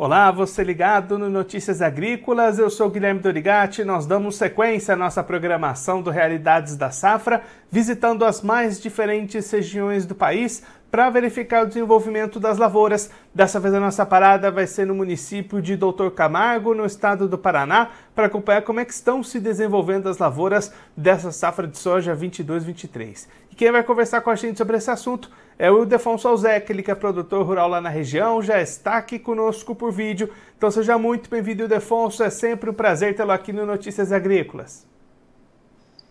Olá, você ligado no Notícias Agrícolas, eu sou Guilherme Dorigati. Nós damos sequência à nossa programação do Realidades da Safra, visitando as mais diferentes regiões do país para verificar o desenvolvimento das lavouras. Dessa vez a nossa parada vai ser no município de Doutor Camargo, no estado do Paraná, para acompanhar como é que estão se desenvolvendo as lavouras dessa safra de soja 22-23. E quem vai conversar com a gente sobre esse assunto é o Ildefonso Alzec, ele que é produtor rural lá na região, já está aqui conosco por vídeo. Então seja muito bem-vindo, Ildefonso. É sempre um prazer tê-lo aqui no Notícias Agrícolas.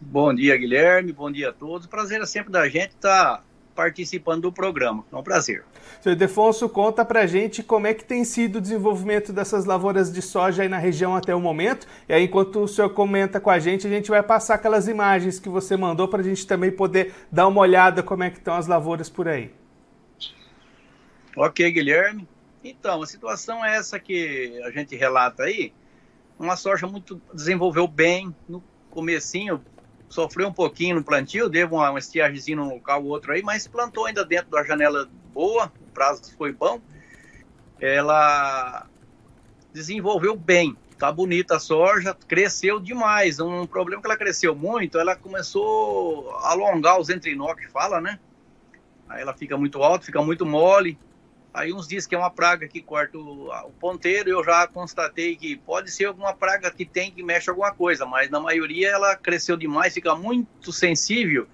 Bom dia, Guilherme. Bom dia a todos. Prazer é sempre da gente estar participando do programa. É um prazer. Senhor Defonso, conta pra gente como é que tem sido o desenvolvimento dessas lavouras de soja aí na região até o momento. E aí, enquanto o senhor comenta com a gente, a gente vai passar aquelas imagens que você mandou para a gente também poder dar uma olhada como é que estão as lavouras por aí. Ok, Guilherme. Então, a situação é essa que a gente relata aí. Uma soja muito desenvolveu bem no comecinho, sofreu um pouquinho no plantio, deu uma, uma estiagemzinha num local ou outro aí, mas plantou ainda dentro da janela boa, o prazo foi bom. Ela desenvolveu bem, tá bonita a soja, cresceu demais. Um problema que ela cresceu muito, ela começou a alongar os entrinó que fala, né? Aí ela fica muito alta, fica muito mole, Aí uns dizem que é uma praga que corta o, o ponteiro, eu já constatei que pode ser alguma praga que tem que mexe alguma coisa, mas na maioria ela cresceu demais, fica muito sensível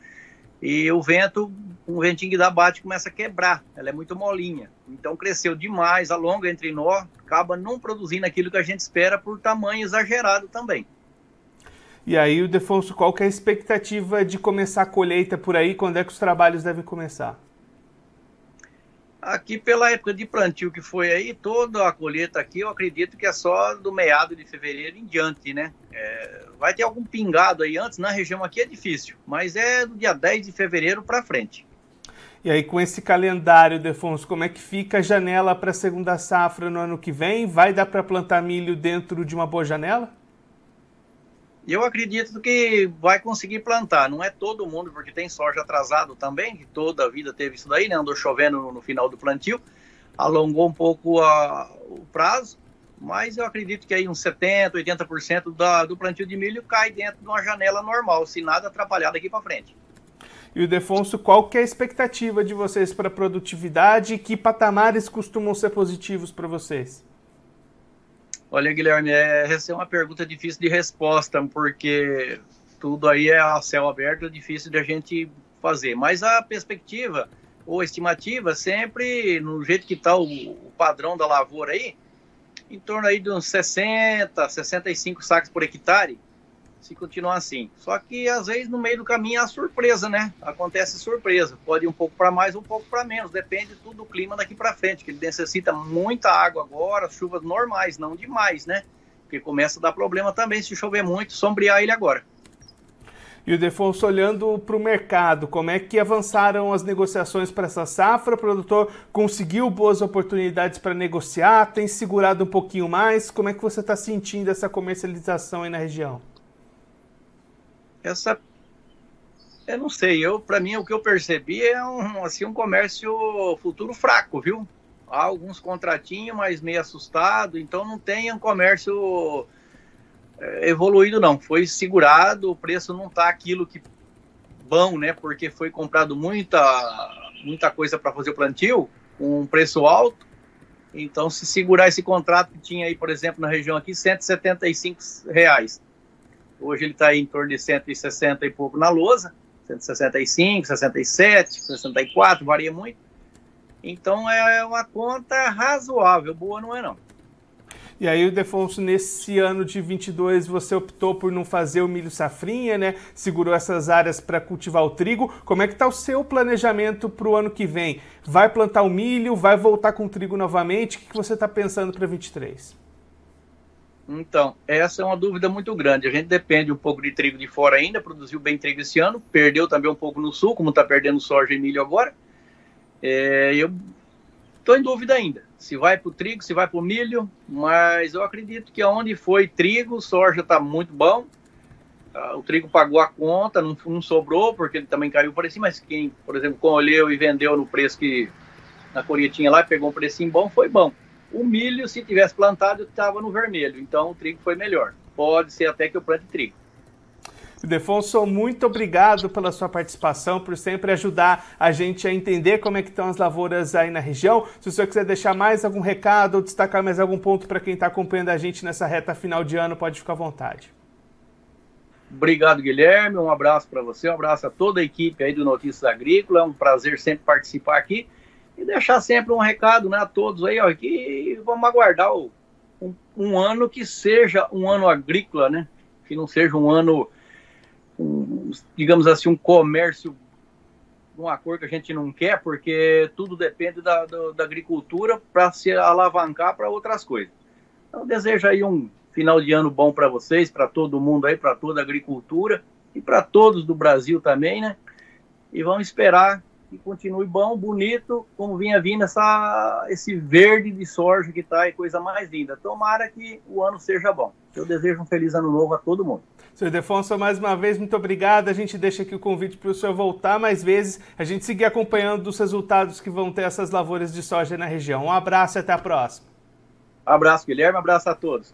e o vento, um ventinho que dá bate começa a quebrar, ela é muito molinha. Então cresceu demais, alonga entre nó, acaba não produzindo aquilo que a gente espera por tamanho exagerado também. E aí, o Defonso, qual que é a expectativa de começar a colheita por aí? Quando é que os trabalhos devem começar? Aqui, pela época de plantio que foi aí, toda a colheita aqui, eu acredito que é só do meado de fevereiro em diante, né? É, vai ter algum pingado aí antes, na região aqui é difícil, mas é do dia 10 de fevereiro para frente. E aí, com esse calendário, Defonso, como é que fica a janela para a segunda safra no ano que vem? Vai dar para plantar milho dentro de uma boa janela? Eu acredito que vai conseguir plantar. Não é todo mundo, porque tem soja atrasado também, que toda a vida teve isso daí, né? Andou chovendo no, final do plantio, alongou um pouco a, o prazo, mas eu acredito que aí uns 70%, 80% da, do plantio de milho cai dentro de uma janela normal, se nada atrapalhar daqui para frente. E o Defonso, qual que é a expectativa de vocês para produtividade e que patamares costumam ser positivos para vocês? Olha, Guilherme, é, essa é uma pergunta difícil de resposta, porque tudo aí é a céu aberto, é difícil de a gente fazer. Mas a perspectiva ou estimativa, sempre no jeito que está o, o, padrão da lavoura aí, em torno aí de uns 60, 65 sacos por hectare, se continuar assim. Só que às vezes no meio do caminho há surpresa, né? Acontece surpresa. Pode ir um pouco para mais, um pouco para menos. Depende tudo do clima daqui para frente, que ele necessita muita água agora, chuvas normais, não demais, né? Porque começa a dar problema também se chover muito, sombrear ele agora. E o Defonso, olhando para o mercado, como é que avançaram as negociações para essa safra? O produtor conseguiu boas oportunidades para negociar? Tem segurado um pouquinho mais? Como é que você está sentindo essa comercialização aí na região? Essa eu não sei, eu para mim o que eu percebi é um assim um comércio futuro fraco, viu? Há alguns contratinhos, mas meio assustado, então não tem um comércio é, evoluído não. Foi segurado, o preço não está aquilo que bom, né? Porque foi comprado muita muita coisa para fazer o plantio, com um preço alto. Então, se segurar esse contrato que tinha aí, por exemplo, na região aqui, 175 reais Hoje ele está em torno de 160 e pouco na lousa, 165, 67, 64, varia muito. Então é uma conta razoável, boa não é não. E aí, o Defonso, nesse ano de 22, você optou por não fazer o milho safrinha, né? Segurou essas áreas para cultivar o trigo. Como é que está o seu planejamento para o ano que vem? Vai plantar o milho? Vai voltar com o trigo novamente? O que, que você está pensando para 23? Então, essa é uma dúvida muito grande. A gente depende um pouco de trigo de fora ainda, produziu bem trigo esse ano, perdeu também um pouco no sul, como está perdendo soja e milho agora. É, eu estou em dúvida ainda, se vai para o trigo, se vai para o milho, mas eu acredito que onde foi trigo, soja está muito bom. Ah, o trigo pagou a conta, não, não sobrou, porque ele também caiu por cima, mas quem, por exemplo, colheu e vendeu no preço que na colheitinha lá, pegou um precinho bom, foi bom. O milho, se tivesse plantado, estava no vermelho, então o trigo foi melhor. Pode ser até que eu plante trigo. Defonso, muito obrigado pela sua participação, por sempre ajudar a gente a entender como é que estão as lavouras aí na região. Se o senhor quiser deixar mais algum recado ou destacar mais algum ponto para quem está acompanhando a gente nessa reta final de ano, pode ficar à vontade. Obrigado, Guilherme. Um abraço para você, um abraço a toda a equipe aí do Notícias Agrícola. É um prazer sempre participar aqui e deixar sempre um recado né, a todos aí, ó, que vamos aguardar o, um, um, ano que seja um ano agrícola, né? Que não seja um ano, um, digamos assim, um comércio uma cor que a gente não quer, porque tudo depende da, da, agricultura para se alavancar para outras coisas. Então, desejo aí um final de ano bom para vocês, para todo mundo aí, para toda a agricultura e para todos do Brasil também, né? E vamos esperar que continue bom, bonito, como vinha vindo essa, esse verde de soja que está aí, coisa mais linda. Tomara que o ano seja bom. Eu desejo um feliz ano novo a todo mundo. Senhor Defonso, mais uma vez, muito obrigado. A gente deixa aqui o convite para o senhor voltar mais vezes, a gente seguir acompanhando os resultados que vão ter essas lavouras de soja na região. Um abraço e até a próxima. Abraço, Guilherme. Abraço a todos.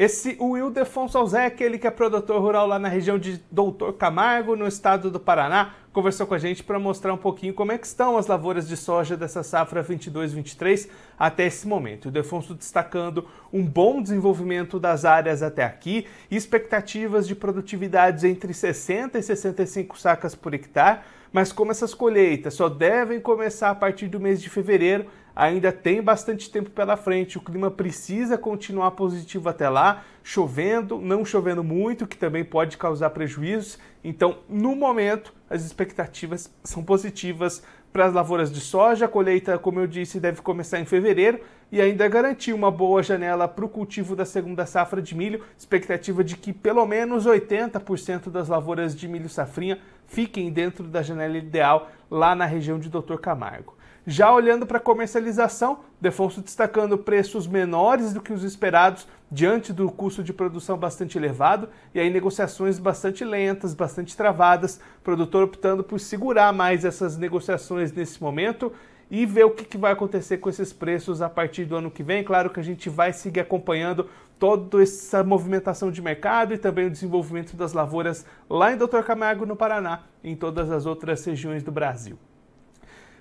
Esse o Ildefonso Alzec, ele que é produtor rural lá na região de Doutor Camargo, no estado do Paraná, conversou com a gente para mostrar um pouquinho como é que estão as lavouras de soja dessa safra 22-23 até esse momento. O Defonso destacando um bom desenvolvimento das áreas até aqui expectativas de produtividades entre 60 e 65 sacas por hectare, mas como essas colheitas só devem começar a partir do mês de fevereiro, ainda tem bastante tempo pela frente. O clima precisa continuar positivo até lá, chovendo, não chovendo muito, que também pode causar prejuízos. Então, no momento, as expectativas são positivas para as lavouras de soja. A colheita, como eu disse, deve começar em fevereiro e ainda garantir uma boa janela para o cultivo da segunda safra de milho. Expectativa de que pelo menos 80% das lavouras de milho safrinha fiquem dentro da janela ideal lá na região de Doutor Camargo. Já olhando para a comercialização, Defonso destacando preços menores do que os esperados diante do custo de produção bastante elevado e aí negociações bastante lentas, bastante travadas, produtor optando por segurar mais essas negociações nesse momento e ver o que, vai acontecer com esses preços a partir do ano que vem. Claro que a gente vai seguir acompanhando toda essa movimentação de mercado e também o desenvolvimento das lavouras lá em Doutor Camargo, no Paraná, e em todas as outras regiões do Brasil.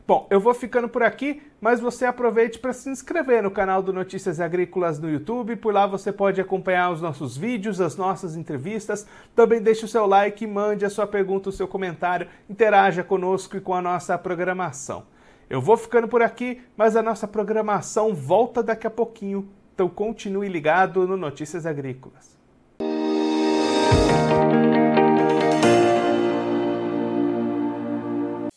Bom, eu vou ficando por aqui, mas você aproveite para se inscrever no canal do Notícias Agrícolas no YouTube. Por lá você pode acompanhar os nossos vídeos, as nossas entrevistas. Também deixe o seu like, mande a sua pergunta, o seu comentário, interaja conosco e com a nossa programação. Eu vou ficando por aqui, mas a nossa programação volta daqui a pouquinho. Então continue ligado no Notícias Agrícolas.